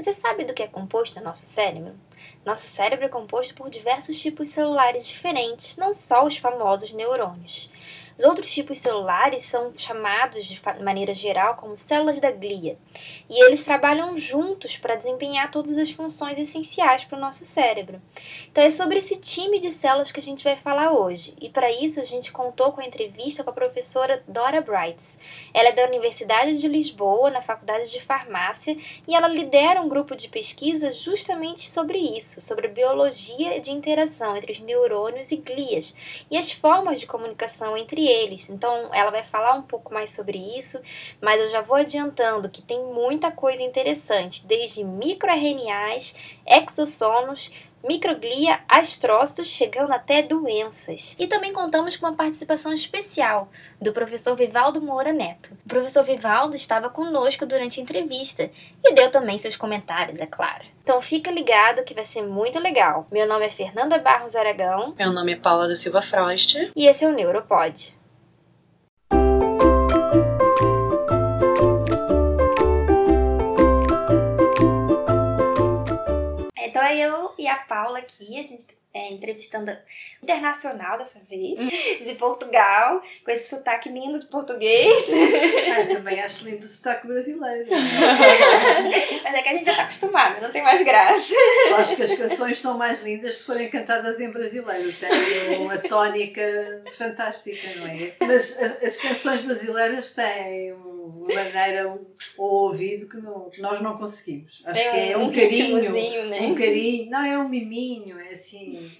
Você sabe do que é composto o nosso cérebro? Nosso cérebro é composto por diversos tipos celulares diferentes, não só os famosos neurônios. Os outros tipos celulares são chamados de maneira geral como células da glia, e eles trabalham juntos para desempenhar todas as funções essenciais para o nosso cérebro. Então é sobre esse time de células que a gente vai falar hoje, e para isso a gente contou com a entrevista com a professora Dora Brights. Ela é da Universidade de Lisboa, na Faculdade de Farmácia, e ela lidera um grupo de pesquisa justamente sobre isso, sobre a biologia de interação entre os neurônios e glias, e as formas de comunicação entre eles. Então, ela vai falar um pouco mais sobre isso, mas eu já vou adiantando que tem muita coisa interessante, desde microRNAs, exossomos, microglia, astrócitos, chegando até doenças. E também contamos com uma participação especial do professor Vivaldo Moura Neto. O professor Vivaldo estava conosco durante a entrevista e deu também seus comentários, é claro. Então fica ligado que vai ser muito legal. Meu nome é Fernanda Barros Aragão. Meu nome é Paula da Silva Frost. E esse é o Neuropod. Então é eu e a Paula aqui, a gente é, entrevistando internacional dessa vez, hum. de Portugal, com esse sotaque lindo de português. Ah, também acho lindo o sotaque brasileiro. Mas é que a gente já está acostumado, não tem mais graça. Eu acho que as canções são mais lindas se forem cantadas em brasileiro. Tem uma tónica fantástica, não é? Mas as, as canções brasileiras têm uma maneira ao ouvido que, não, que nós não conseguimos. Acho tem que é um, um, carinho. Né? Um carinho. Não, é um miminho, é assim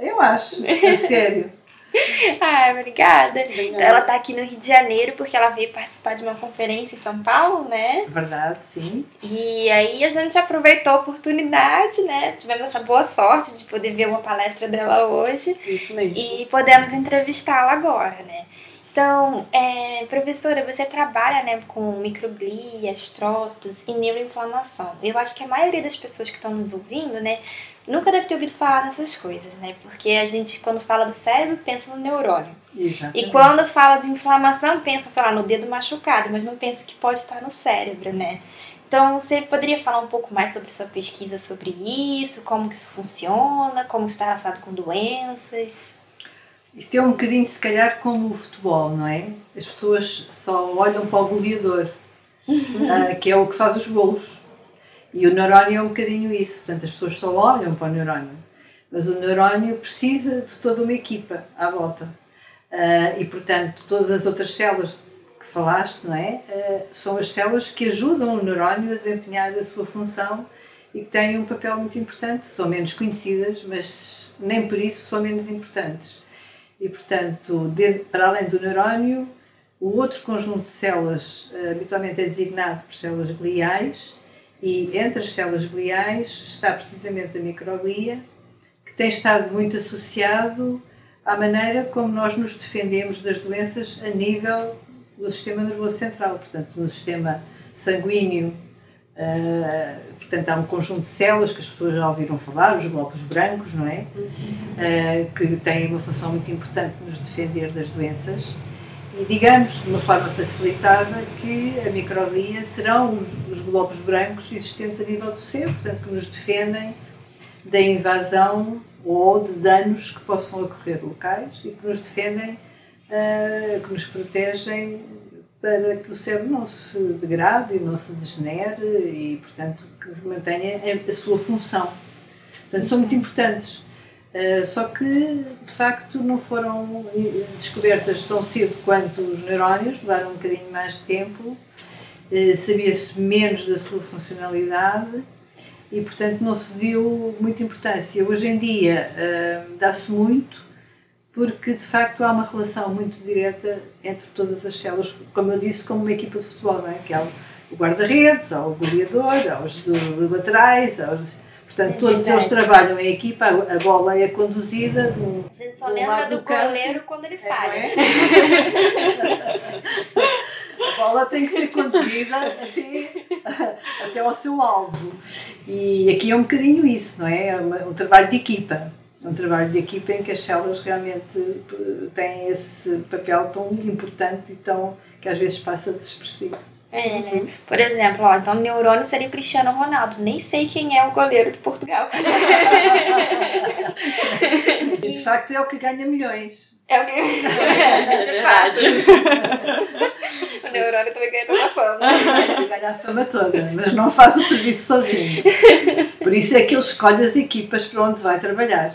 eu acho, é sério. Ai, obrigada. Então, ela está aqui no Rio de Janeiro porque ela veio participar de uma conferência em São Paulo, né? Verdade, sim. E aí a gente aproveitou a oportunidade, né? Tivemos essa boa sorte de poder ver uma palestra dela hoje. Isso mesmo. E podemos entrevistá-la agora, né? Então, é, professora, você trabalha né, com microglia, astrócitos e neuroinflamação. Eu acho que a maioria das pessoas que estão nos ouvindo, né, nunca deve ter ouvido falar nessas coisas, né? Porque a gente, quando fala do cérebro, pensa no neurônio. Exatamente. E quando fala de inflamação, pensa, sei lá, no dedo machucado, mas não pensa que pode estar no cérebro, né? Então, você poderia falar um pouco mais sobre sua pesquisa sobre isso, como que isso funciona, como está relacionado com doenças? Isto é um bocadinho, se calhar, como o futebol, não é? As pessoas só olham para o goleador, uh, que é o que faz os golos. E o neurónio é um bocadinho isso. Portanto, as pessoas só olham para o neurónio. Mas o neurónio precisa de toda uma equipa à volta. Uh, e, portanto, todas as outras células que falaste, não é? Uh, são as células que ajudam o neurónio a desempenhar a sua função e que têm um papel muito importante. São menos conhecidas, mas nem por isso são menos importantes. E, portanto, para além do neurónio, o outro conjunto de células uh, habitualmente é designado por células gliais e entre as células gliais está precisamente a microglia, que tem estado muito associado à maneira como nós nos defendemos das doenças a nível do sistema nervoso central, portanto, no sistema sanguíneo. Portanto, há um conjunto de células que as pessoas já ouviram falar, os glóbulos brancos, não é? Uh, que têm uma função muito importante nos defender das doenças e digamos, de uma forma facilitada, que a microglia serão os, os globos brancos existentes a nível do cérebro, portanto, que nos defendem da invasão ou de danos que possam ocorrer locais e que nos defendem, uh, que nos protegem para que o cérebro não se degrade e não se degenere e, portanto, que mantenha a sua função. Portanto, são muito importantes. Uh, só que, de facto, não foram descobertas tão cedo quanto os neurónios, levaram um bocadinho mais de tempo, uh, sabia-se menos da sua funcionalidade e, portanto, não se deu muita importância. Hoje em dia uh, dá-se muito porque, de facto, há uma relação muito direta entre todas as células, como eu disse, como uma equipa de futebol, não é? que há o guarda-redes, há o goleador, há os laterais, há os Portanto, todos eles trabalham em equipa, a bola é conduzida de um. A gente só lembra do, do goleiro quando ele falha. É, é? a bola tem que ser conduzida até, até ao seu alvo. E aqui é um bocadinho isso, não é? É um trabalho de equipa. É um trabalho de equipa em que as células realmente têm esse papel tão importante e tão que às vezes passa despercebido. É, né? Por exemplo, ó, então neurônio seria o Cristiano Ronaldo. Nem sei quem é o goleiro de Portugal. E de facto é o que ganha milhões. É o que. de fato. o neurônio também ganha toda a fama. Ele ganha a fama toda, mas não faz o serviço sozinho. Por isso é que ele escolhe as equipas para onde vai trabalhar.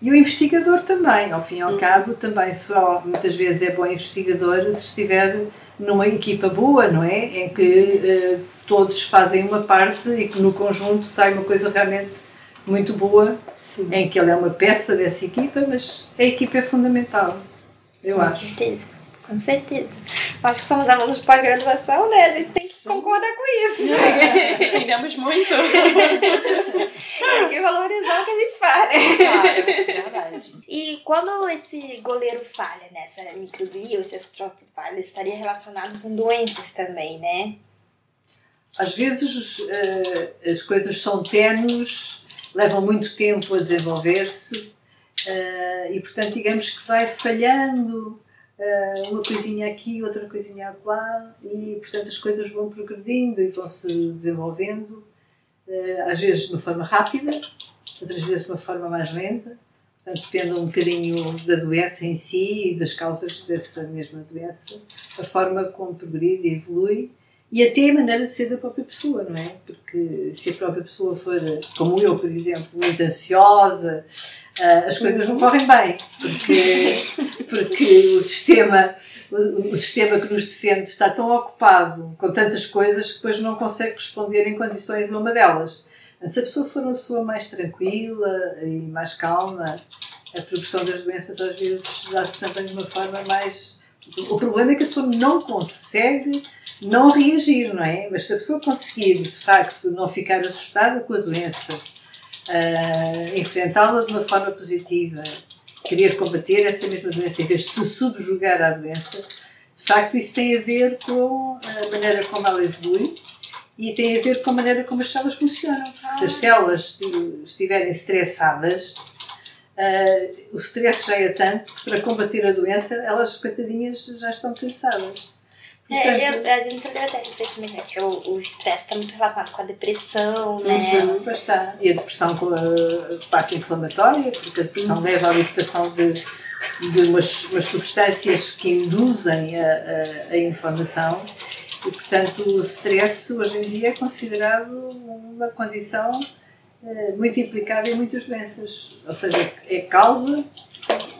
E o investigador também, ao fim e ao cabo, também só muitas vezes é bom investigador se estiver numa equipa boa, não é? Em que eh, todos fazem uma parte e que no conjunto sai uma coisa realmente muito boa, Sim. em que ele é uma peça dessa equipa, mas a equipa é fundamental, eu Com acho. certeza. Com certeza. Acho que somos alunos de pós-graduação, né? A gente tem que concordar com isso. Aprendemos muito. tem que valorizar o que a gente faz. E quando esse goleiro falha nessa microglia, ou se esse troço falha, estaria relacionado com doenças também, né? Às vezes eh, as coisas são tenues, levam muito tempo a desenvolver-se eh, e, portanto, digamos que vai falhando eh, uma coisinha aqui, outra coisinha lá e, portanto, as coisas vão progredindo e vão se desenvolvendo, às vezes de uma forma rápida, outras vezes de uma forma mais lenta. Depende um bocadinho da doença em si e das causas dessa mesma doença, a forma como progride e evolui e até a maneira de ser da própria pessoa, não é? Porque se a própria pessoa for, como eu, por exemplo, muito ansiosa, ah, as coisas não correm bem, porque, porque o, sistema, o sistema que nos defende está tão ocupado com tantas coisas que depois não consegue responder em condições a uma delas. Se a pessoa for uma pessoa mais tranquila e mais calma, a progressão das doenças às vezes dá-se também de uma forma mais. O problema é que a pessoa não consegue não reagir, não é? Mas se a pessoa conseguir, de facto, não ficar assustada com a doença, ah, enfrentá-la de uma forma positiva, querer combater essa mesma doença em vez de se subjugar à doença, de facto isso tem a ver com a maneira como ela evolui e tem a ver com a maneira como as células funcionam. Se as células esti- estiverem estressadas, ah, o stress já é tanto que para combater a doença elas, coitadinhas, já estão cansadas. É, Portanto, eu, a gente até recentemente né, que o o estresse está muito relacionado com a depressão, né? Pois está. E a depressão com a parte inflamatória, porque a depressão leva à libertação de, de umas, umas substâncias que induzem a, a, a inflamação e, portanto, o stress hoje em dia é considerado uma condição eh, muito implicada em muitas doenças. Ou seja, é causa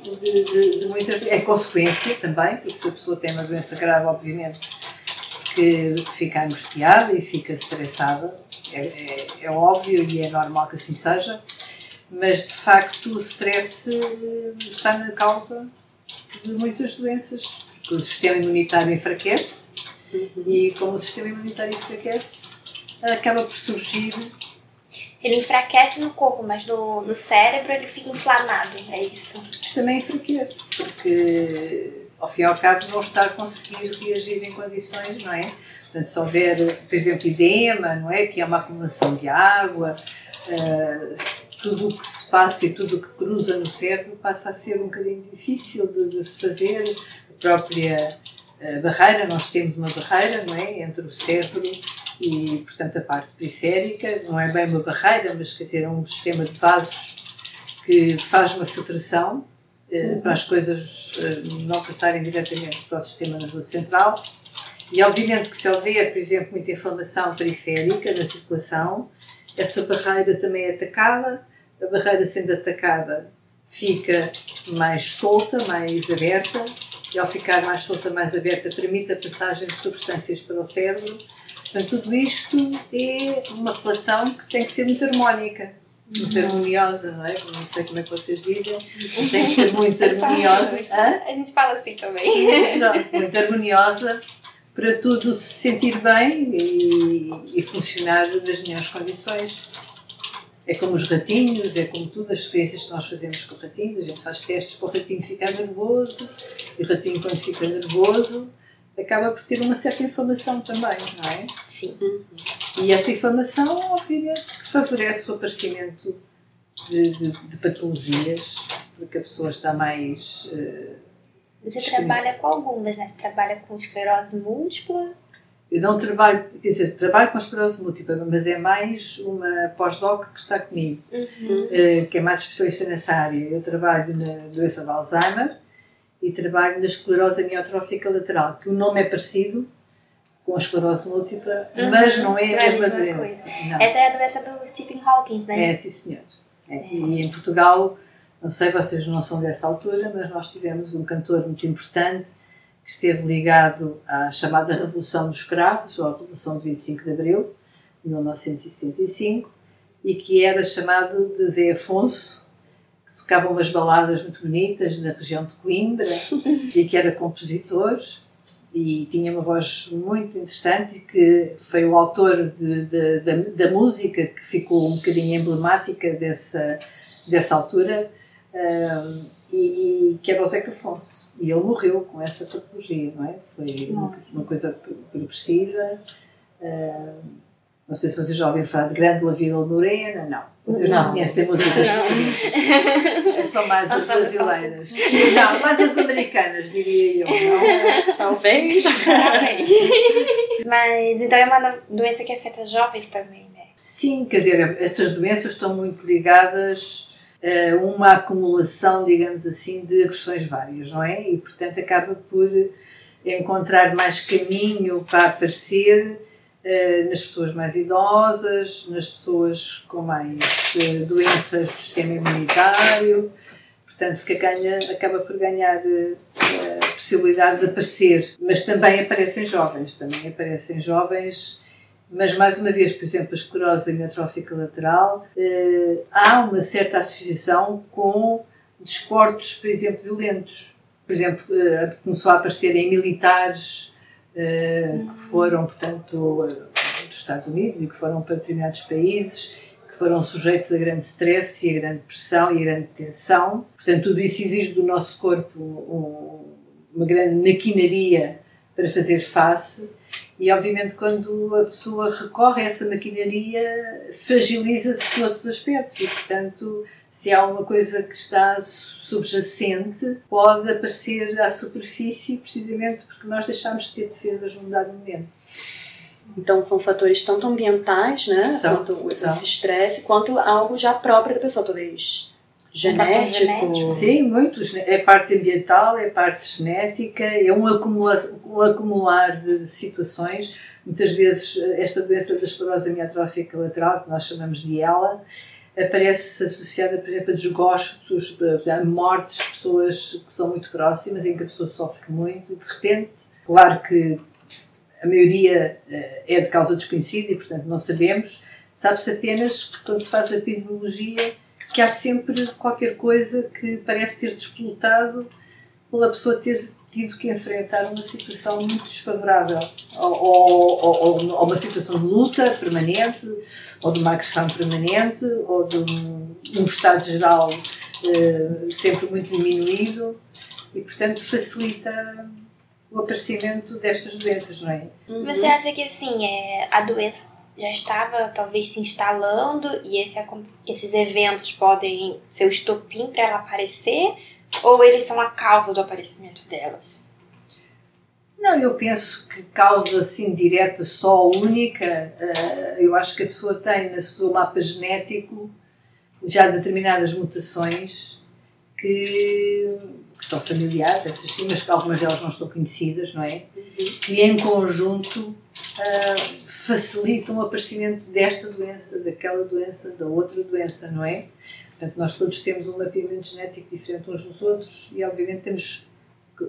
de, de, de muitas. é consequência também, porque se a pessoa tem uma doença grave, obviamente que fica angustiada e fica estressada, é, é, é óbvio e é normal que assim seja, mas de facto o stress eh, está na causa de muitas doenças, porque o sistema imunitário enfraquece e como o sistema imunitário enfraquece, acaba por surgir Ele enfraquece no corpo, mas no, no cérebro ele fica inflamado, é isso. isto também enfraquece, porque ao fim e ao cabo não está a conseguir reagir em condições, não é? Portanto, se houver, por exemplo, edema, não é? Que é uma acumulação de água, eh, tudo o que se passa e tudo o que cruza no cérebro passa a ser um bocadinho difícil de, de se fazer. A própria barreira, nós temos uma barreira, não é? Entre o cérebro e, portanto, a parte periférica, não é bem uma barreira, mas quer dizer, é um sistema de vasos que faz uma filtração eh, para as coisas eh, não passarem diretamente para o sistema nervoso central. E obviamente que se houver, por exemplo, muita inflamação periférica na circulação, essa barreira também é atacada. A barreira sendo atacada fica mais solta, mais aberta, e ao ficar mais solta, mais aberta, permite a passagem de substâncias para o cérebro. Portanto, tudo isto é uma relação que tem que ser muito harmónica, muito harmoniosa, não é? Não sei como é que vocês dizem, mas tem que ser muito harmoniosa. Hã? A gente fala assim também. Pronto, muito harmoniosa para tudo se sentir bem e, e funcionar nas melhores condições. É como os ratinhos, é como tudo, as experiências que nós fazemos com ratinhos, a gente faz testes para o ratinho ficar nervoso, e o ratinho quando fica nervoso acaba por ter uma certa inflamação também, não é? Sim. E essa inflamação, obviamente, favorece o aparecimento de, de, de patologias, porque a pessoa está mais eh, Você trabalha com algumas, né? Você trabalha com esclerose múltipla, Eu não trabalho, quer dizer, trabalho com esclerose múltipla, mas é mais uma pós-doc que está comigo, Uhum. eh, que é mais especialista nessa área. Eu trabalho na doença de Alzheimer e trabalho na esclerose amiotrófica lateral, que o nome é parecido com a esclerose múltipla, Uhum. mas não é Não é a mesma mesma doença. Não. Essa é a doença do Stephen Hawking, né? É, sim, senhor. É. E em Portugal, não sei, vocês não são dessa altura, mas nós tivemos um cantor muito importante que esteve ligado à chamada Revolução dos Cravos, ou à Revolução de 25 de Abril, de 1975, e que era chamado de Zé Afonso, que tocava umas baladas muito bonitas na região de Coimbra, e que era compositor e tinha uma voz muito interessante e que foi o autor de, de, da, da música que ficou um bocadinho emblemática dessa, dessa altura um, e, e que era o Zeca Afonso. E ele morreu com essa patologia, não é? Foi uma, uma coisa progressiva. Um, não sei se vocês já ouviram falar de Grande La Vila Morena, não. Vocês não, Não. conhecem músicas portuguesas. É só mais as brasileiras. Não, mais as americanas, diria eu. Não? Talvez. Mas então é uma doença que afeta jovens também, né? Sim, quer dizer, estas doenças estão muito ligadas uma acumulação, digamos assim, de agressões várias, não é? E, portanto, acaba por encontrar mais caminho para aparecer eh, nas pessoas mais idosas, nas pessoas com mais eh, doenças do sistema imunitário, portanto, que ganha, acaba por ganhar eh, a possibilidade de aparecer. Mas também aparecem jovens, também aparecem jovens mas mais uma vez, por exemplo, a esclerose amiotrófica lateral, eh, há uma certa associação com desportos, por exemplo, violentos. Por exemplo, eh, começou a aparecer em militares eh, que foram, portanto, dos Estados Unidos e que foram para determinados países, que foram sujeitos a grande stress e a grande pressão e a grande tensão. Portanto, tudo isso exige do nosso corpo um- uma grande maquinaria para fazer face e obviamente quando a pessoa recorre a essa maquinaria fragiliza-se noutros aspectos e portanto se há uma coisa que está subjacente pode aparecer à superfície precisamente porque nós deixamos de ter defesas num dado momento. Então são fatores tanto ambientais, né? São, quanto são. esse estresse, quanto algo já próprio da pessoa, talvez genético. genético. Sim, muitos. É parte ambiental, é parte genética, é um, acumula um acumular de situações. Muitas vezes esta doença da esclerose amiotrófica lateral, que nós chamamos de ELA, aparece associada, por exemplo, a desgostos, a mortes de pessoas que são muito próximas, em que a pessoa sofre muito, e de repente, claro que a maioria eh, é de causa desconhecida e, portanto, não sabemos, sabe-se apenas que quando se faz a epidemiologia que há sempre qualquer coisa que parece ter desplotado pela pessoa ter tido que enfrentar uma situação muito desfavorável ou, ou, ou, ou uma situação de luta permanente ou de uma agressão permanente ou de um, um estado geral eh, sempre muito diminuído e portanto facilita o aparecimento destas doenças, não é? Uhum. Você acha que assim, é, a doença já estava talvez se instalando e esse, esses eventos podem ser o estopim para ela aparecer? Ou eles são a causa do aparecimento delas? Não, eu penso que causa assim direta só única, eh, eu acho que a pessoa tem no seu mapa genético já determinadas mutações que, que são familiares, essas sim, mas que algumas delas não estão conhecidas, não é? Que em conjunto ah, facilitam o aparecimento desta doença, daquela doença, da outra doença, não é? Portanto, nós todos temos um mapeamento genético diferente uns dos outros e, obviamente, temos,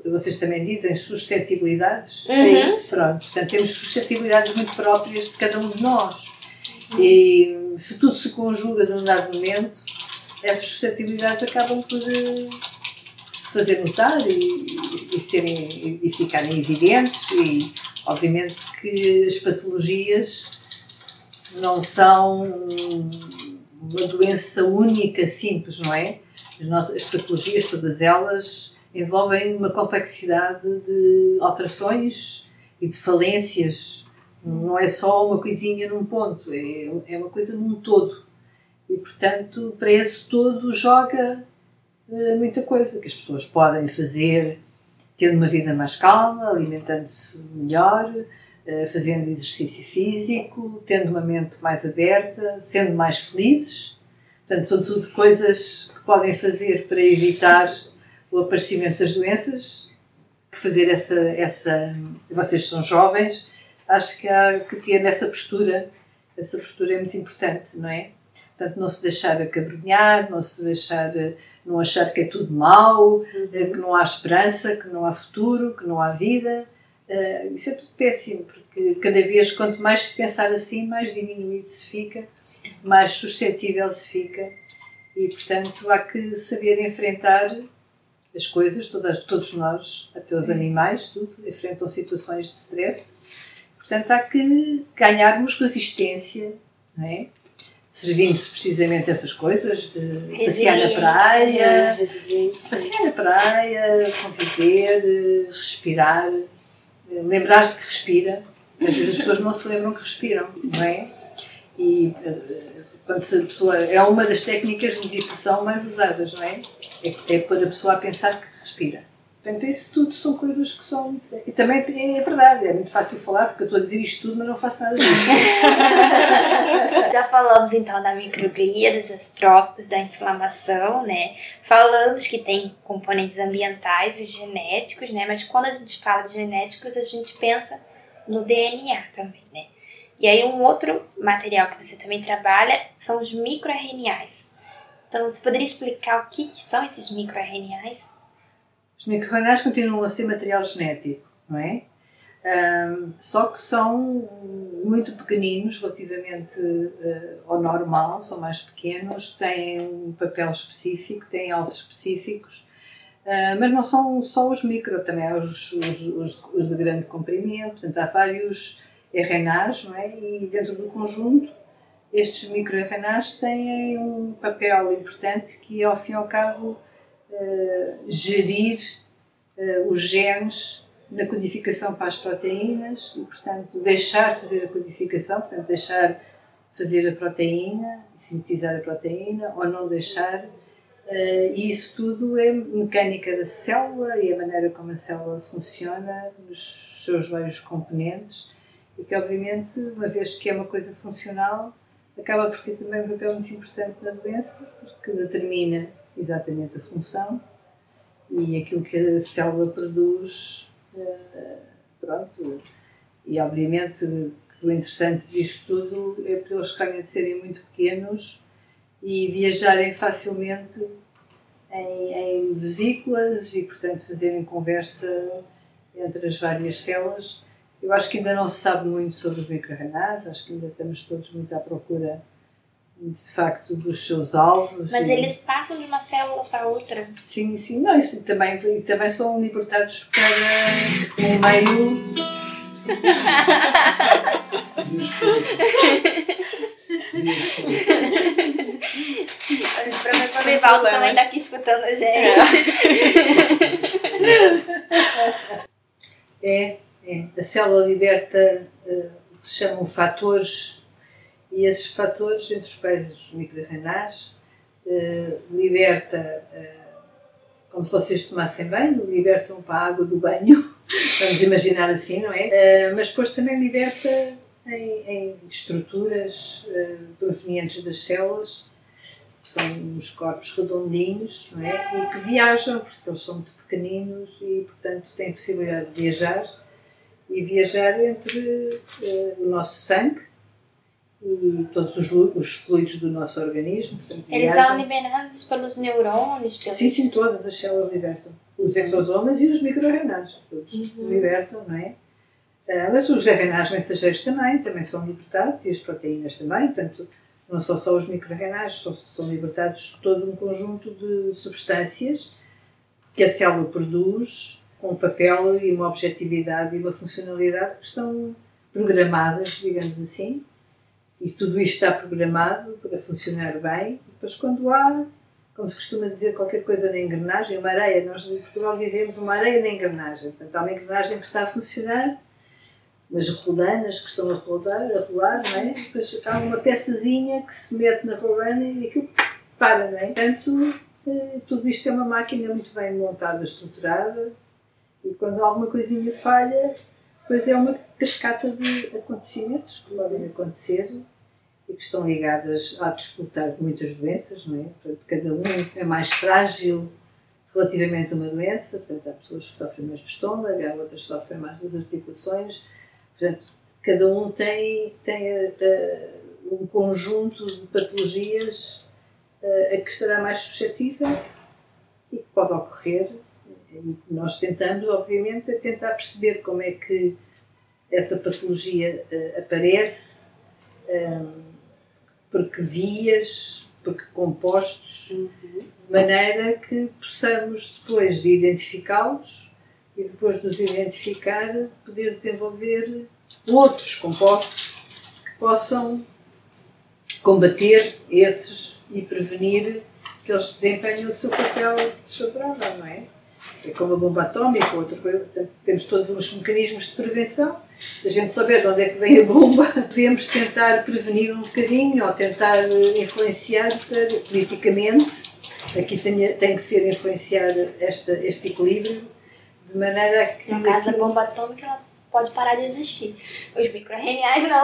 vocês também dizem, suscetibilidades. Uhum. Pronto, portanto, temos suscetibilidades muito próprias de cada um de nós. E se tudo se conjuga num dado momento, essas suscetibilidades acabam por eh, se fazer notar e, e, serem, e, ficarem evidentes. E, obviamente, que as patologias não são uma doença única, simples, não é? As, nossas, as patologias, todas elas, envolvem uma complexidade de alterações e de falências. Não é só uma coisinha num ponto, é, é uma coisa num todo. E, portanto, para esse todo joga muita coisa que as pessoas podem fazer tendo uma vida mais calma, alimentando-se melhor, eh, fazendo exercício físico, tendo uma mente mais aberta, sendo mais felizes. Portanto, são tudo coisas que podem fazer para evitar o aparecimento das doenças, que fazer essa, essa. Vocês são jovens, acho que há que ter essa postura. Essa postura é muito importante, não é? Portanto, não se deixar acabrunhar, não se deixar, não achar que é tudo mau, uhum. que não há esperança, que não há futuro, que não há vida. Uh, isso é tudo péssimo, porque cada vez, quanto mais se pensar assim, mais diminuído se fica, mais suscetível se fica. E, portanto, há que saber enfrentar as coisas, todas, todos nós, até os animais, tudo, enfrentam situações de stress. Portanto, há que ganharmos resistência, não é? Servindo-se precisamente dessas coisas, de passear na praia, passear na praia, conviver, respirar, lembrar-se que respira. Às vezes as pessoas não se lembram que respiram, não é? E quando a pessoa é uma das técnicas de meditação mais usadas, não é? É, é para a pessoa a pensar que respira. Portanto, isso tudo são coisas que são. E também é verdade, é muito fácil falar, porque eu estou a dizer isto tudo, mas não faço nada disso. Já falamos então da microglia, dos astrócitos, da inflamação, né? Falamos que tem componentes ambientais e genéticos, né? Mas quando a gente fala de genéticos, a gente pensa no DNA também, né? E aí um outro material que você também trabalha são os microRNAs. Então, você poderia explicar o que, que são esses microRNAs? Os microRNAs continuam a ser material genético, não é? Um, só que são muito pequeninos relativamente uh, ao normal, são mais pequenos, têm um papel específico, têm alvos específicos, uh, mas não são só os micro, também há os, os, os, os de grande comprimento, portanto há vários RNAs, não é? E dentro do conjunto, estes microRNAs têm um papel importante que ao fim e ao cabo, uh, gerir uh, os genes na codificação para as proteínas e, portanto, deixar fazer a codificação, portanto, deixar fazer a proteína, sintetizar a proteína ou não deixar. Uh, e isso tudo é mecânica da célula e a maneira como a célula funciona, nos seus vários componentes e que, obviamente, uma vez que é uma coisa funcional, acaba por ter também um papel muito importante na doença, porque determina exatamente a função e aquilo que a célula produz. Eh, pronto. E, obviamente, o interessante disto tudo é para eles realmente serem muito pequenos e viajarem facilmente em, em vesículas e, portanto, fazerem conversa entre as várias células eu acho que ainda não se sabe muito sobre os microRNAs, acho que ainda estamos todos muito à procura de facto dos seus alvos. Mas e... eles passam de uma célula para outra? Sim, sim, não, isso também, e também são libertados para um meio. o professor Vivaldo também está aqui escutando a gente. É, é, a célula liberta uh, o que se chamam fatores, e esses fatores, entre os quais os microRNAs, uh, liberta, uh, como se vocês tomassem banho, libertam para a água do banho, vamos imaginar assim, não é? mas depois também liberta em, em estruturas provenientes das células, são os corpos redondinhos, não é? E que viajam, porque eles são muito pequeninos e, portanto, têm possibilidade de viajar e viajar entre uh, o nosso sangue e todos os, os fluidos do nosso organismo. Portanto, Eles viajam. são liberados pelos neurônios? Pelos... Sim, sim, todas as células libertam. Os exosomas e os microRNAs, todos uhum. libertam, não é? Uh, mas os RNAs mensageiros também, também são libertados e as proteínas também, portanto, não são só os microRNAs, são, são libertados todo um conjunto de substâncias que a célula produz com um papel e uma objetividade e uma funcionalidade que estão programadas, digamos assim, e tudo isto está programado para funcionar bem. E depois, quando há, como se costuma dizer, qualquer coisa na engrenagem, uma areia, nós em Portugal dizemos uma areia na engrenagem. Portanto, há uma engrenagem que está a funcionar, umas rolanas que estão a rodar, a rolar, não é? Depois há uma peçazinha que se mete na rolana e aquilo para, não é? Portanto, eh, tudo isto é uma máquina muito bem montada, estruturada, e quando alguma coisinha falha, pois é uma cascata de acontecimentos que podem acontecer e que estão ligadas à disputa de muitas doenças, não é? Portanto, cada um é mais frágil relativamente a uma doença, portanto, há pessoas que sofrem mais do estômago, há outras que sofrem mais das articulações, portanto, cada um tem, tem um conjunto de patologias uh, a que estará mais suscetível e que pode ocorrer nós tentamos, obviamente, tentar perceber como é que essa patologia uh, aparece, um, por que vias, por que compostos, uhum. de maneira que possamos depois de identificá-los e depois de os identificar poder desenvolver outros compostos que possam combater esses e prevenir que eles desempenhem o seu papel desfavorável, não é? É como a bomba atómica, outra coisa. Temos todos os mecanismos de prevenção. Se a gente souber de onde é que vem a bomba, podemos tentar prevenir um bocadinho ou tentar influenciar para, politicamente. Aqui tem, tem que ser influenciar esta, este equilíbrio de maneira que. No caso da bomba atômica, ela pode parar de existir. Os micro-RNAs não.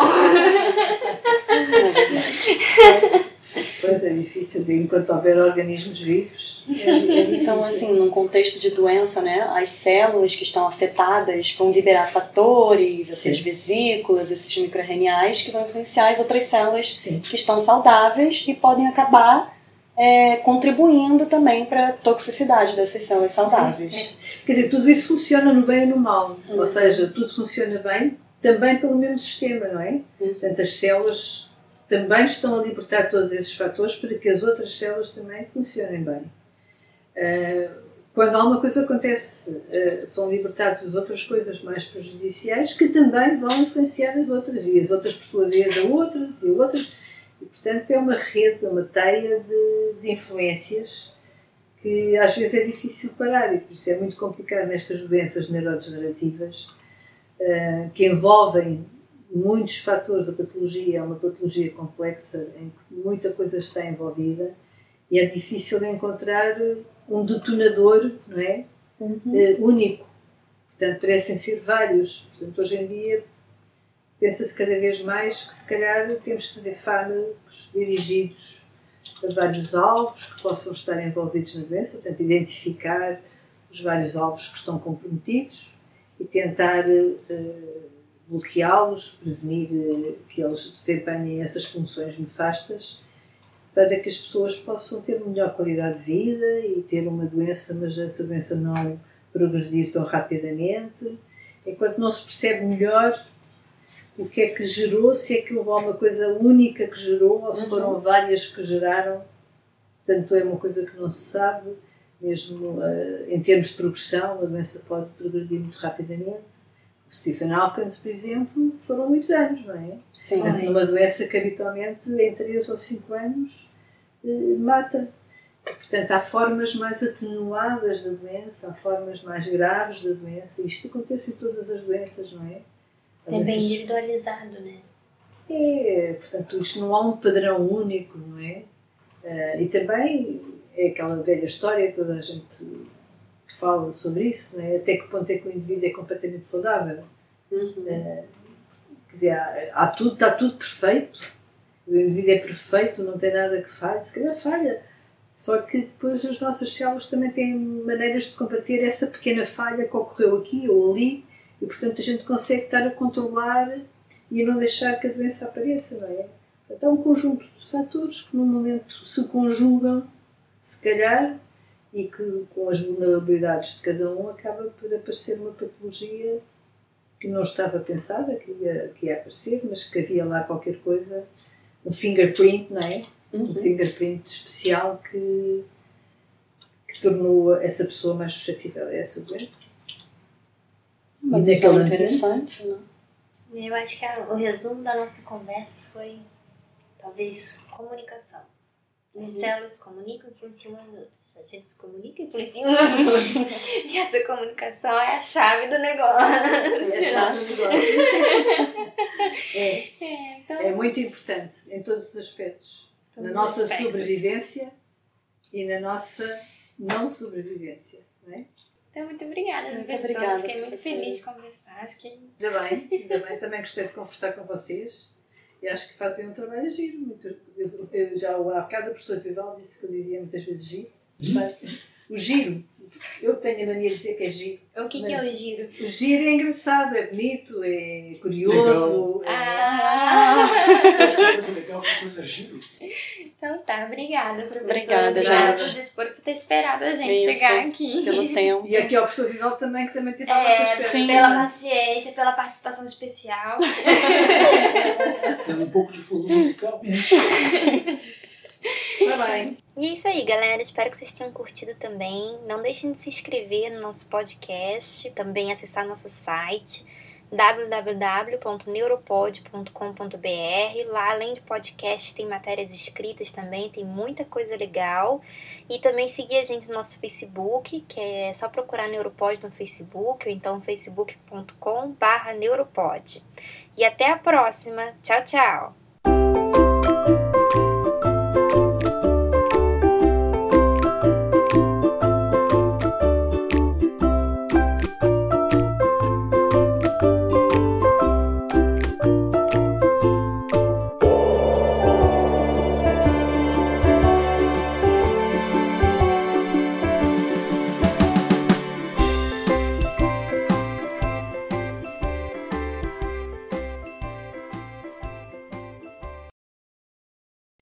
Pois é difícil, enquanto houver organismos vivos. É, é então, assim, num contexto de doença, né, as células que estão afetadas vão liberar fatores, essas Sim. vesículas, esses microRNAs que vão influenciar as outras células Sim. que estão saudáveis e podem acabar é, contribuindo também para a toxicidade dessas células saudáveis. É. Quer dizer, tudo isso funciona no bem e no mal, uhum. ou seja, tudo funciona bem também pelo mesmo sistema, não é? Uhum. Portanto, as células também estão a libertar todos esses fatores para que as outras células também funcionem bem. Uh, quando alguma coisa acontece, uh, são libertadas outras coisas mais prejudiciais que também vão influenciar as outras, e as outras, por sua vez, a outras e outras. E, portanto, é uma rede, uma teia de, de influências que às vezes é difícil parar, e por isso é muito complicado nestas doenças neurodegenerativas uh, que envolvem muitos fatores. A patologia é uma patologia complexa em que muita coisa está envolvida e é difícil encontrar um detonador, não é? Uhum. Uh, único. Portanto, parecem ser vários. Portanto, hoje em dia pensa-se cada vez mais que se calhar temos que fazer fármacos dirigidos a vários alvos que possam estar envolvidos na doença, portanto, identificar os vários alvos que estão comprometidos e tentar uh, bloqueá-los, prevenir eh, que eles desempenhem essas funções nefastas, para que as pessoas possam ter uma melhor qualidade de vida e ter uma doença, mas essa doença não progredir tão rapidamente. Enquanto não se percebe melhor o que é que gerou, se é que houve alguma coisa única que gerou ou se foram uhum. várias que geraram, tanto é uma coisa que não se sabe, mesmo uh, em termos de progressão, a doença pode progredir muito rapidamente Stephen Hawking, por exemplo, foram muitos anos, não é? Sim. Uma doença que habitualmente em 3 ou 5 anos eh, mata. Portanto, há formas mais atenuadas da doença, há formas mais graves da doença. Isto acontece em todas as doenças, não é? É bem individualizado, né? É, portanto, isto não há um padrão único, não é? Uh, e também é aquela velha história que toda a gente fala sobre isso, né? até que ponto é que o indivíduo é completamente saudável. Uhum. Uh, quer dizer, há, há, tudo, está tudo perfeito, o indivíduo é perfeito, não tem nada que falhe, se calhar falha. Só que depois as nossas células também têm maneiras de combater essa pequena falha que ocorreu aqui ou ali, e portanto a gente consegue estar a controlar e a não deixar que a doença apareça, não é? Então, um conjunto de fatores que num momento se conjugam, se calhar, e que com as vulnerabilidades de cada um acaba por aparecer uma patologia que não estava pensada que ia, que ia aparecer, mas que havia lá qualquer coisa, um fingerprint, não é? Uhum. Um fingerprint especial que, que tornou essa pessoa mais suscetível a essa doença. Uma visão interessante, não? Eu acho que o resumo da nossa conversa foi talvez comunicação. As uhum. células comunicam e influenciam as outras a gente se comunica e influencia uns aos outros. e essa comunicação é a chave do negócio. É a chave do negócio. é. É, então... é muito importante em todos os aspectos. Todos na nossa aspectos. sobrevivência e na nossa não sobrevivência. Não é? Então, muito obrigada, Muito professora. obrigada, Fiquei muito professora. feliz de conversar. Acho que Ainda bem, ainda bem. Também gostei de conversar com vocês e acho que fazem um trabalho giro. Muito, eu, já há bocado o professor Vival disse que eu dizia muitas vezes giro. O giro, eu tenho a mania de dizer que é giro. o que, que é o giro? O giro é engraçado, é bonito, é curioso. é- Ah! Acho que é coisa legal, que coisa giro. Então tá, obrigada, professora. Obrigada, Obrigada gente. por dispor por ter esperado a gente Isso, chegar aqui. Pelo tempo. E aqui ao professor Vival também, que também teve a É, sim. pela paciência, pela participação especial. Dando um pouco de fundo musical. Tá bem. E é isso aí, galera. Espero que vocês tenham curtido também. Não deixem de se inscrever no nosso podcast, também acessar nosso site www.neuropod.com.br. Lá, além de podcast, tem matérias escritas também, tem muita coisa legal. E também seguir a gente no nosso Facebook, que é só procurar Neuropod no Facebook, ou então facebook.com/neuropod. E até a próxima. Tchau, tchau.